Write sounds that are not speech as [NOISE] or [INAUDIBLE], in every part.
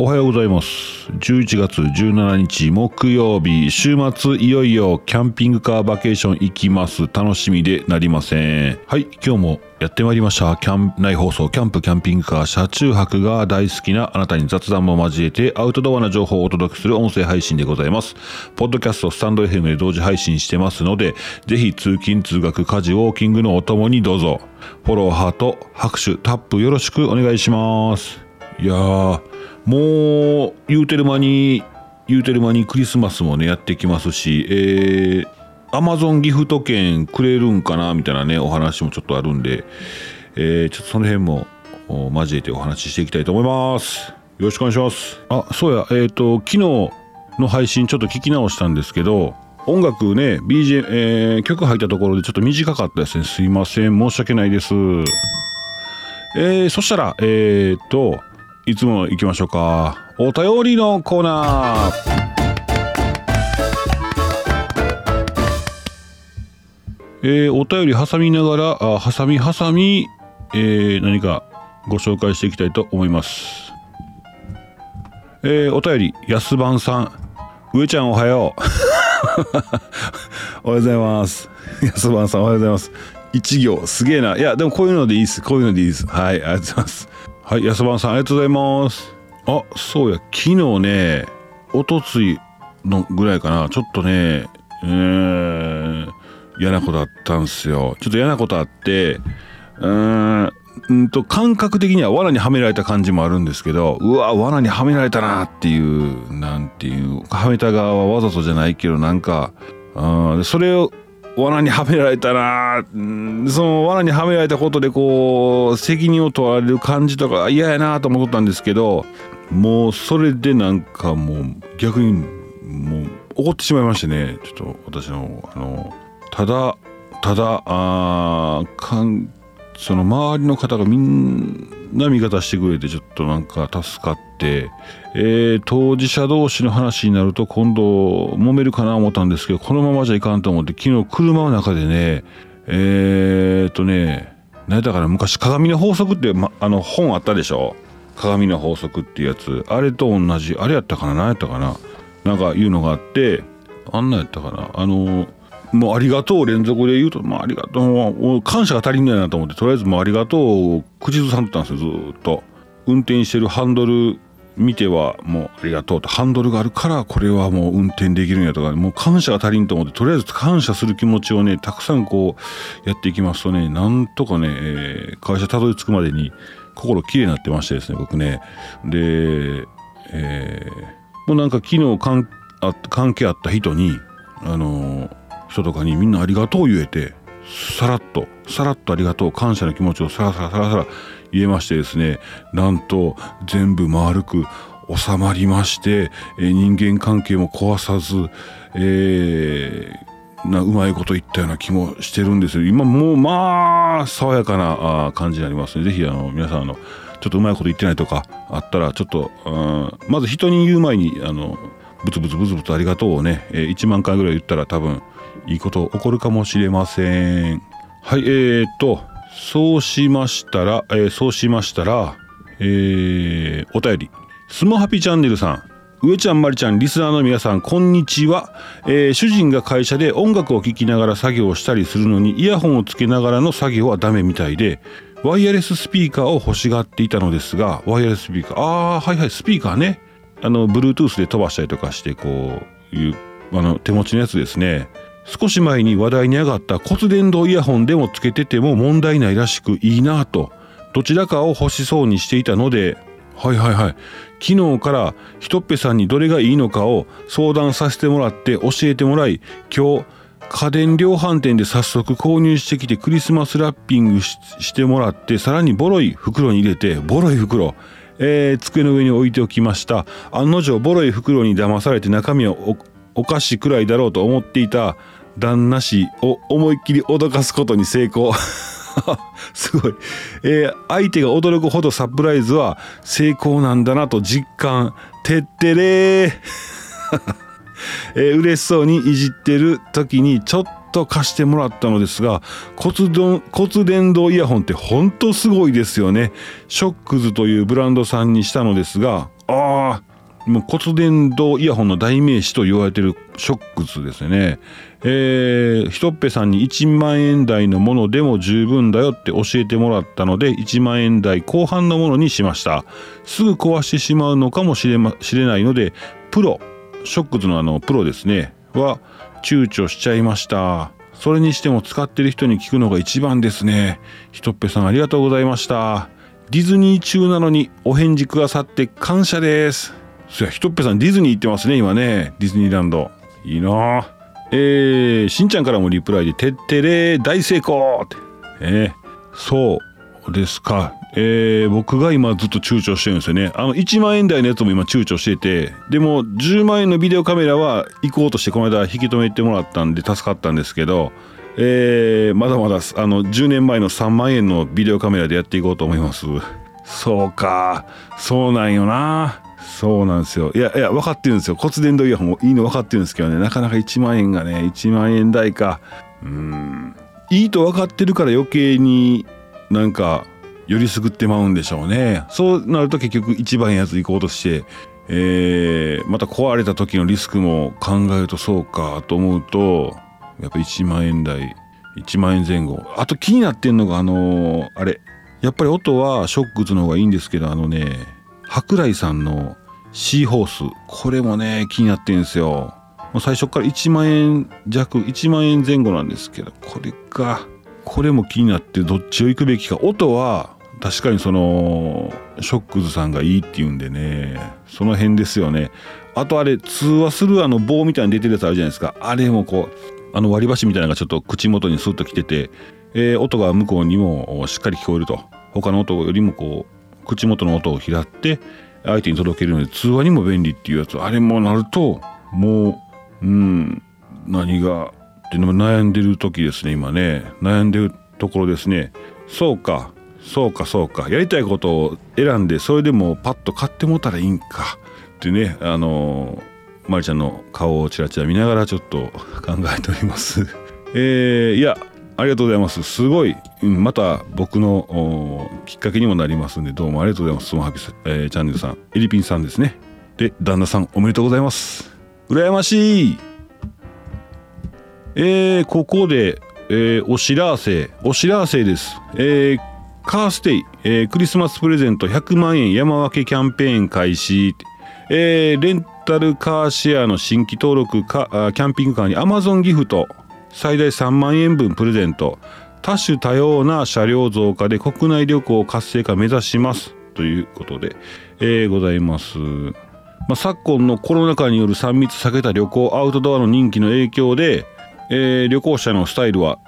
おはようございます。11月17日木曜日。週末いよいよキャンピングカーバケーション行きます。楽しみでなりません。はい今日もやってまいりました。キャン内放送キャンプキャンピングカー車中泊が大好きなあなたに雑談も交えてアウトドアな情報をお届けする音声配信でございます。ポッドキャストスタンド FM で同時配信してますのでぜひ通勤通学家事ウォーキングのお供にどうぞ。フォローハート拍手タップよろしくお願いします。いやーもう言うてる間に言うてる間にクリスマスもねやってきますしえー、アマゾンギフト券くれるんかなみたいなねお話もちょっとあるんで、えー、ちょっとその辺も交えてお話ししていきたいと思います。よろしくお願いします。あそうや。えっ、ー、と昨日の配信ちょっと聞き直したんですけど音楽ね BGM、えー、曲入ったところでちょっと短かったですね。すいません。申し訳ないです。えー、そしたらえっ、ー、といつも行きましょうか。お便りのコーナー。えー、お便り挟みながらあ挟み挟み、えー、何かご紹介していきたいと思います、えー、お便りやすばんさん。上ちゃんおはよう。[LAUGHS] おはようございます。やすばんさんおはようございます。一行すげえな。いやでもこういうのでいいです。こういうのでいいです。はいありがとうございます。はい、安番さんありがとうございます。あ、そうや、昨日ね、おとついのぐらいかな、ちょっとね、えー、嫌なことあったんすよ。ちょっと嫌なことあって、うーんと感覚的には罠にはめられた感じもあるんですけどうわ罠にはめられたなっていうなんていうはめた側はわざとじゃないけどなんかあそれを罠にはめられたな。その罠にはめられたことでこう責任を問われる感じとか嫌やなと思ったんですけどもうそれでなんかもう逆にもう怒ってしまいましてね。ちょっと私のあのただただあ関その周りの方がみんな味方してくれてちょっとなんか助かって、えー、当事者同士の話になると今度揉めるかな思ったんですけどこのままじゃいかんと思って昨日車の中でねえー、っとね何だから昔鏡の法則って、ま、あの本あったでしょ？鏡の法則っていうやつ。あれと同じ。あれやったかな？何やったかな？なんかいうのがあってあんなやったかな？あのもうありがとう連続で言うと、まあ、ありがとう。感謝が足りんないなと思ってとりあえずもうありがとうを口ずさんでたんですよずっと。運転してるハンドル見てはもうありがとうと。ハンドルがあるからこれはもう運転できるんやとかもう感謝が足りんと思ってとりあえず感謝する気持ちをねたくさんこうやっていきますとねなんとかね、えー、会社たどり着くまでに心きれいになってましてですね僕ね。で、えー、もうなんか昨日関関係あった人にあのー人とかにみんなありがとう言えてさらっとさらっとありがとう感謝の気持ちをさらさらさらさら言えましてですねなんと全部丸く収まりまして、えー、人間関係も壊さず、えー、なうまいこと言ったような気もしてるんですよ。今もうまあ爽やかな感じになりますね。是非皆さんあのちょっとうまいこと言ってないとかあったらちょっとまず人に言う前にあのブツブツブツブツありがとうをね、えー、1万回ぐらい言ったら多分いいこと起こるかもしれません。はい、えーと、そうしましたら、えー、そうしましたら、えー、お便り。スモハピチャンネルさん。上ちゃんまりちゃんリスナーの皆さんこんにちは、えー、主人が会社で音楽を聴きながら作業をしたりするのにイヤホンをつけながらの作業はダメみたいでワイヤレススピーカーを欲しがっていたのですがワイヤレススピーカーああはいはいスピーカーねあの Bluetooth で飛ばしたりとかしてこういうあの手持ちのやつですね少し前に話題に上がった骨伝導イヤホンでもつけてても問題ないらしくいいなとどちらかを欲しそうにしていたのではいはいはい。昨日からひとっぺさんにどれがいいのかを相談させてもらって教えてもらい今日家電量販店で早速購入してきてクリスマスラッピングしてもらってさらにボロい袋に入れてボロい袋えー、机の上に置いておきました。案の定ボロい袋に騙されて中身はお菓子くらいだろうと思っていた旦那氏を思いっきり脅かすことに成功。[LAUGHS] すごい、えー、相手が驚くほどサプライズは成功なんだなと実感。てってれー、[LAUGHS] えー、嬉しそうにいじってる時にちょっと貸してもらったのですが骨骨伝導イヤホンってほんとすごいですよね。ショックズというブランドさんにしたのですがああもう骨伝導イヤホンの代名詞と言われてるショックスですね。えー、ひとっぺさんに1万円台のものでも十分だよって教えてもらったので1万円台後半のものにしました。すぐ壊してしまうのかもしれ,、ま、しれないのでプロショックズのあのプロですね。は躊躇しちゃいました。それにしても使ってる人に聞くのが一番ですね。ひとっぺさんありがとうございました。ディズニー中なのにお返事くださって感謝です。そやひとっぺさんディズニー行ってますね今ね。ディズニーランド。いいな。えー、しんちゃんからもリプライで「てってれ大成功!」って、えー、そうですか、えー、僕が今ずっと躊躇してるんですよね。あの1万円台のやつも今躊躇してて。でも10万円のビデオカメラは行こうとしてこの間引き止めてもらったんで助かったんですけど。えー、まだまだあの10年前の3万円のビデオカメラでやっていこうと思います。そうか。そうなんよな。そうなんですよ。いやいや分かってるんですよ。骨伝導イヤホンもいいの分かってるんですけどね。なかなか1万円がね1万円台か。うん。いいと分かってるから余計になんかよりすぐってまうんでしょうね。そうなると結局一番やつ行こうとしてえー、また壊れた時のリスクも考えるとそうかと思うとやっぱ1万円台1万円前後。あと気になってんのがあのー、あれ。やっぱり音はショックズの方がいいんですけどあのね舶来さんのシーホース。これもね気になってるんですよ。最初から1万円弱1万円前後なんですけどこれか。これも気になってどっちを行くべきか。音は確かにそのショックズさんがいいっていうんでねその辺ですよね。あとあれ通話するあの棒みたいに出てるやつあるじゃないですか。あれもこうあの割り箸みたいなのがちょっと口元にスッときてて、えー、音が向こうにもしっかり聞こえると。他の音よりもこう口元の音を拾って相手に届けるので通話にも便利っていうやつ。あれもなるともううん何がっていうのも悩んでる時ですね今ね。悩んでるところですね。そうかそうかそうか。やりたいことを選んでそれでもパッと買ってもたらいいんか。ってねあのまりちゃんの顔をちらちら見ながらちょっと考えております。[LAUGHS] えー、いやありがとうございます。すごい、うん、また僕のきっかけにもなりますんでどうもありがとうございます。スマハピス、えー、チャンネルさんエリピンさんですね。で旦那さんおめでとうございます。羨ましい。えー、ここで、えー、お知らせお知らせです、えー、カーステイ、えー、クリスマスプレゼント100万円山分けキャンペーン開始、えー、レンタルカーシェアの新規登録かキャンピングカーに Amazon ギフト。最大3万円分プレゼント。多種多様な車両増加で国内旅行活性化目指しますということで、えー、ございます、まあ、昨今のコロナ禍による3密避けた旅行アウトドアの人気の影響で、えー、旅行者のスタイルは、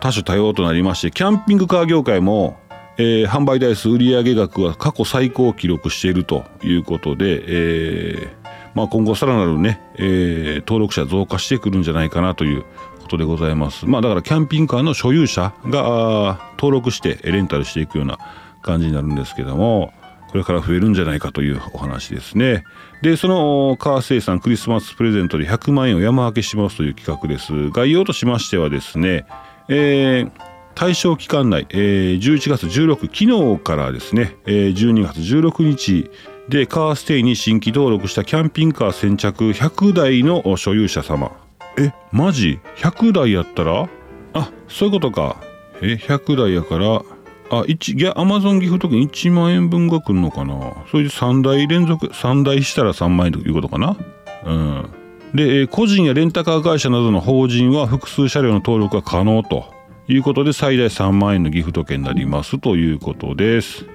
多種多様となりましてキャンピングカー業界もえー、販売台数売上額は過去最高を記録しているということで、えーまあ、今後さらなるね、えー、登録者増加してくるんじゃないかなということでございます。まあだからキャンピングカーの所有者が登録してレンタルしていくような感じになるんですけども、これから増えるんじゃないかというお話ですね。で、そのカー生産クリスマスプレゼントで100万円を山分けしますという企画です。概要としましてはですね、えー、対象期間内、えー、11月16昨日からですね、えー、12月16日でカーステイに新規登録したキャンピングカー先着100台の所有者様。えマジ？100台やったら？あそういうことか。え100台やからあ1アマゾンギフト券1万円分が来るのかな。それで3台連続3台したら3万円ということかな。うん。で個人やレンタカー会社などの法人は複数車両の登録が可能ということで最大3万円のギフト券になりますということです。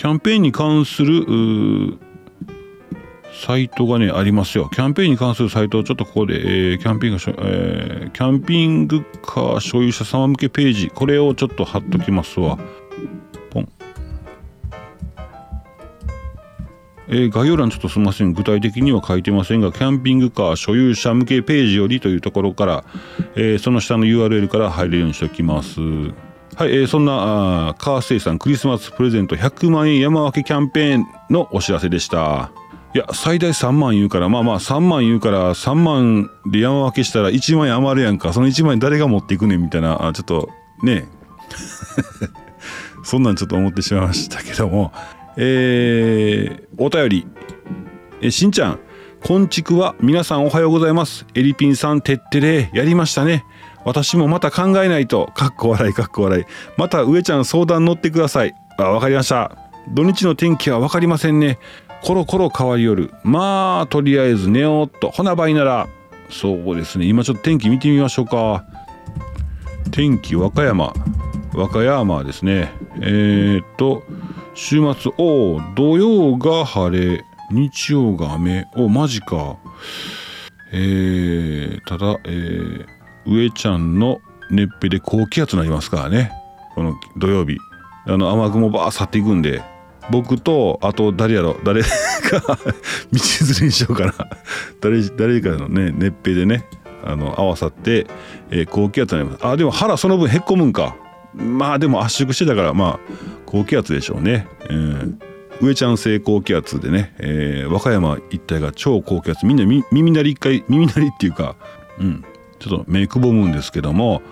キャンペーンに関するサイトがね、ありますよ。キャンペーンに関するサイトをちょっとここで、えー、キャンピング、えー、キャンピングカー所有者様向けページ、これをちょっと貼っときますわ。ポン。えー、概要欄ちょっとすみません。具体的には書いてませんが、キャンピングカー所有者向けページよりというところから、えー、その下の URL から入れるようにしておきます。はい、えー、そんなあカー生産クリスマスプレゼント100万円山分けキャンペーンのお知らせでした。いや最大3万言うからまあまあ3万言うから3万で山分けしたら1万円余るやんか。その1万円誰が持っていくねんみたいなあちょっとね [LAUGHS] そんなんちょっと思ってしまいましたけども。えー、お便り。えしんちゃん。こんちくは皆さんおはようございます。エリピンさんてってれやりましたね。私もまた考えないと。かっこ笑いかっこ笑い。また上ちゃん相談乗ってください。あわかりました。土日の天気は分かりませんね。コロコロ変わりよるまあとりあえず寝ようっと。ほなばいなら。そうですね。今ちょっと天気見てみましょうか。天気和歌山。和歌山ですね。えー、っと週末お土曜が晴れ。日曜が雨。おマジか。えー、ただ、えー、上ちゃんの熱ぺで高気圧になりますからね。この土曜日。あの雨雲ばー去っていくんで。僕とあと誰やろ。誰が [LAUGHS] 道連れにしようかな。誰誰かのね熱ぺでねあの合わさって、えー、高気圧になります。あでも腹その分へっこむんか。まあでも圧縮してたからまあ高気圧でしょうね、えー、上ちゃん性高気圧でね、えー、和歌山一帯が超高気圧。みんな耳鳴り一回耳鳴りっていうかうん。ちょっと目くぼむんですけども、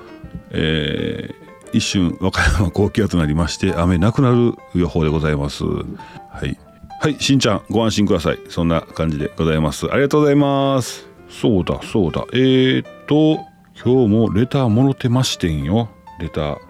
えー、一瞬和歌山高気圧になりまして雨なくなる予報でございますはいはいしんちゃんご安心くださいそんな感じでございますありがとうございますそうだそうだえー、っと今日もレターもろてましてんよレター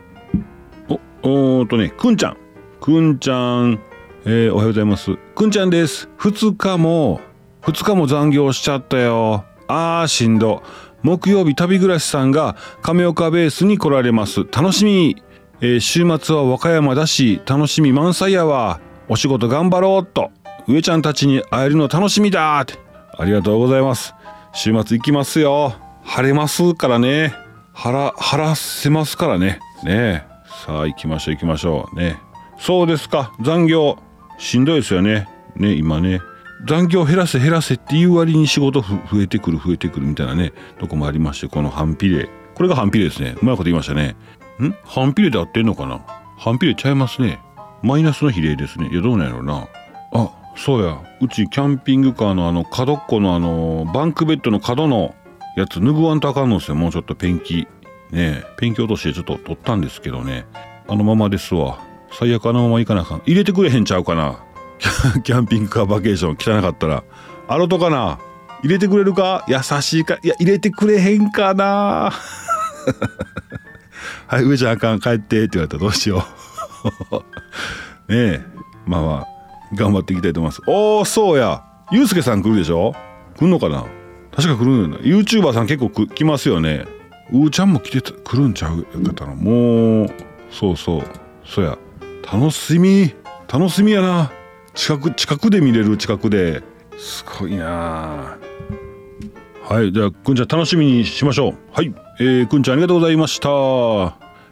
おおーとね、くんちゃん。くんちゃん、えー、おはようございます。くんちゃんです。2日も、2日も残業しちゃったよ。あー、しんど。木曜日旅暮らしさんが亀岡ベースに来られます。楽しみ。えー、週末は和歌山だし、楽しみ満載やわ。お仕事頑張ろうっと。上ちゃんたちに会えるの楽しみだって。ありがとうございます。週末行きますよ。晴れますからね。腹、腹せますからね。ねえ。さあ行きましょう行きましょうねそうですか残業しんどいですよねね今ね残業減らせ減らせっていう割に仕事増えてくる増えてくるみたいなねとこもありましてこの反比例。これが反比例ですね。うまいこと言いましたね。ん？反比例で合ってんのかな？反比例ちゃいますね。マイナスの比例ですね。いやどうなんやろうな。あそうや。うちキャンピングカーのあの角っこのあのバンクベッドの角のやつ脱ぐわんとあかんのですよ。もうちょっとペンキ。ねペンキ落としてちょっと取ったんですけどね。あのままですわ。最悪あのままいかなあかん。入れてくれへんちゃうかな。[LAUGHS] キャンピングカーバケーション汚かったらあろとかな？入れてくれるか？優しいか？いや入れてくれへんかな？[LAUGHS] はい上ちゃんあかん帰ってって言われたらどうしよう。[LAUGHS] ねえまあまあ頑張っていきたいと思います。おおそうや。ゆうすけさん来るでしょ？来んのかな？確か来るんだよ YouTuber さん結構来ますよね。うーちゃんも来てた来るんちゃうよかったの？もうそうそう。そうや。楽しみ。楽しみやな。近く近くで見れる近くで。すごいな。はいじゃあくんちゃん楽しみにしましょう。はいえー、くんちゃんありがとうございました。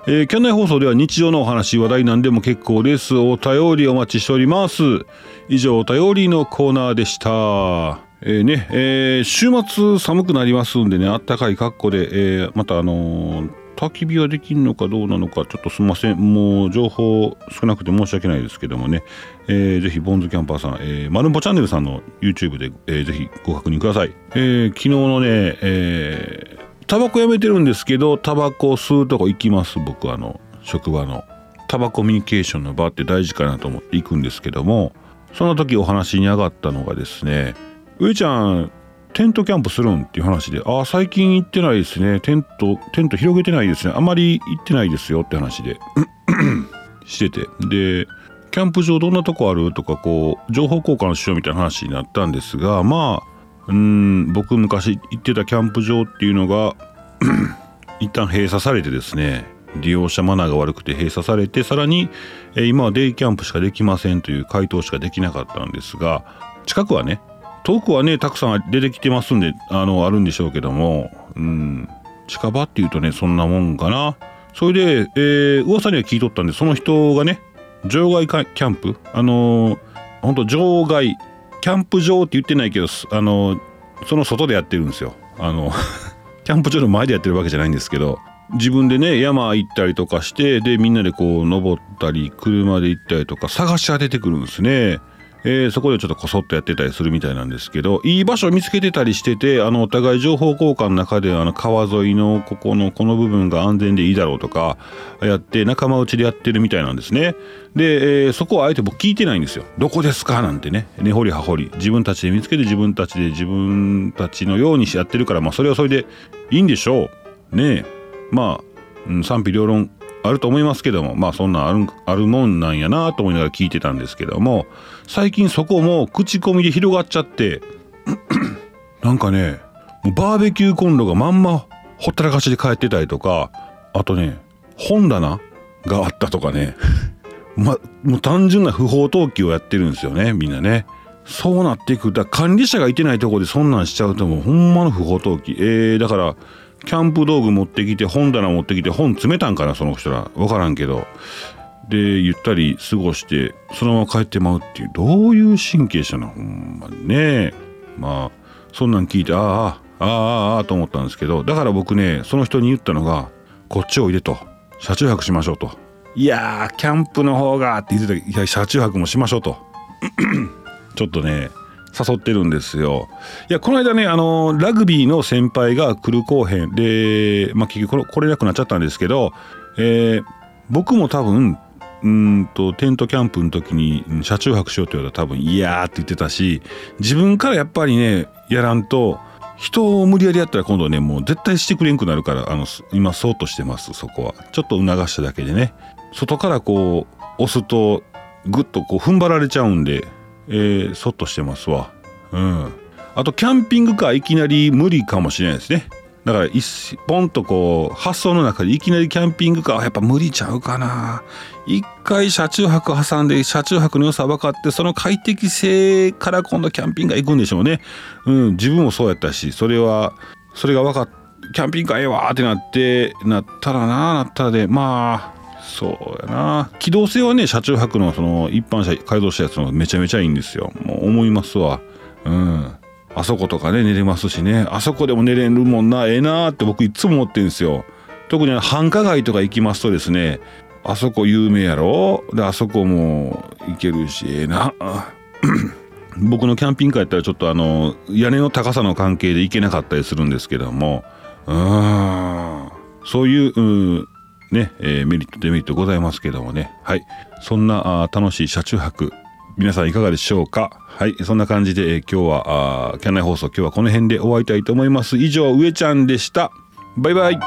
えー、キャン内放送では日常のお話話題なんでも結構です。お便りお待ちしております。以上お便りのコーナーでした。えー、ね、えー、週末寒くなりますんでね、あったかい格好で、えー、またあのー、焚き火はできるのかどうなのか、ちょっとすみません。もう情報少なくて申し訳ないですけどもね、えー、ぜひ、ボンズキャンパーさん、えー、マルンポチャンネルさんの YouTube で、えー、ぜひご確認ください。えー、昨日のね、えー、タバコやめてるんですけど、タバコ吸うとこ行きます、僕、あの、職場の。タバコミュニケーションの場って大事かなと思って行くんですけども、その時お話に上がったのがですね、上ちゃんテントキャンプするんっていう話で、ああ、最近行ってないですね。テント、テント広げてないですね。あまり行ってないですよって話で [CLEARS THROAT] してて。で、キャンプ場どんなとこあるとか、こう、情報交換しようみたいな話になったんですが、まあ、うん、僕昔行ってたキャンプ場っていうのが [CLEARS THROAT] 一旦閉鎖されてですね、利用者マナーが悪くて閉鎖されて、さらに、えー、今はデイキャンプしかできませんという回答しかできなかったんですが、近くはね、遠くはねたくさん出てきてますんであのあるんでしょうけども、うん、近場っていうとねそんなもんかな。それで、えー、噂には聞いとったんでその人がね場外キャンプ。あのー、ほんと場外。キャンプ場って言ってないけどあのー、その外でやってるんですよ。あの [LAUGHS] キャンプ場の前でやってるわけじゃないんですけど自分でね山行ったりとかしてでみんなでこう登ったり車で行ったりとか探し当ててくるんですね。えー、そこでちょっとこそっとやってたりするみたいなんですけどいい場所見つけてたりしててあのお互い情報交換の中であの川沿いのここのこの部分が安全でいいだろうとかやって仲間内でやってるみたいなんですね。で、えー、そこはあえて僕聞いてないんですよ。どこですか？なんてね。根掘り葉掘り。自分たちで見つけて自分たちで自分たちのようにやってるからまあそれはそれでいいんでしょう。ねえ。まあ、うん、賛否両論あると思いますけどもまあそんなんあるもんなんやなと思いながら聞いてたんですけども最近そこも口コミで広がっちゃって [CLEARS THROAT] なんかねもうバーベキューコンロがまんまほったらかしで帰ってたりとかあとね本棚があったとかね [LAUGHS] まもう単純な不法投棄をやってるんですよねみんなね。そうなっていくだ管理者がいてないとこでそんなんしちゃうともうほんまの不法投棄えー、だからキャンプ道具持ってきて本棚持ってきて本詰めたんかなその人ら。分からんけど。でゆったり過ごしてそのまま帰ってまうっていうどういう神経者なほんまにね。まあそんなん聞いてああああああと思ったんですけど。だから僕ねその人に言ったのがこっちおいでと。車中泊しましょうと。いやーキャンプの方がって言ってたいや車中泊もしましょうと。[CLEARS THROAT] ちょっとね誘ってるんですよ。いやこの間ねあのラグビーの先輩が来る後編で、まあ、結局来れなくなっちゃったんですけど、えー、僕も多分うんとテントキャンプの時に車中泊しようって言われたら多分「いや」って言ってたし自分からやっぱりねやらんと人を無理やりやったら今度ねもう絶対してくれんくなるからあの今そうとしてますそこはちょっと促しただけでね外からこう押すとぐっとこう踏ん張られちゃうんでえー、そっとしてますわ。うん。あと、キャンピングカーいきなり無理かもしれないですね。だから一、ポンとこう、発想の中でいきなりキャンピングカーはやっぱ無理ちゃうかな。一回車中泊挟んで、車中泊の良さ分かって、その快適性から今度キャンピングカー行くんでしょうね。うん、自分もそうやったし、それは、それが分かっキャンピングカーええわってなって、なったらな、なったらで、まあ、そうやな。機動性はね車中泊のその一般車改造したやつのめちゃめちゃいいんですよ。もう思いますわ。うん。あそことかね寝れますしね。あそこでも寝れるもんな。ええなーって僕いつも思ってんですよ。特に繁華街とか行きますとですねあそこ有名やろ？であそこも行けるしええな。[CLEARS THROAT] 僕のキャンピングカーやったらちょっとあの屋根の高さの関係で行けなかったりするんですけども。うん。そういう、うん、ね、えー、メリットデメリットございますけどもね。はい。そんなあ楽しい車中泊皆さんいかがでしょうか？はい。そんな感じで、えー、今日はあキャンナイ放送今日はこの辺で終わりたいと思います。以上上ちゃんでした。バイバイ。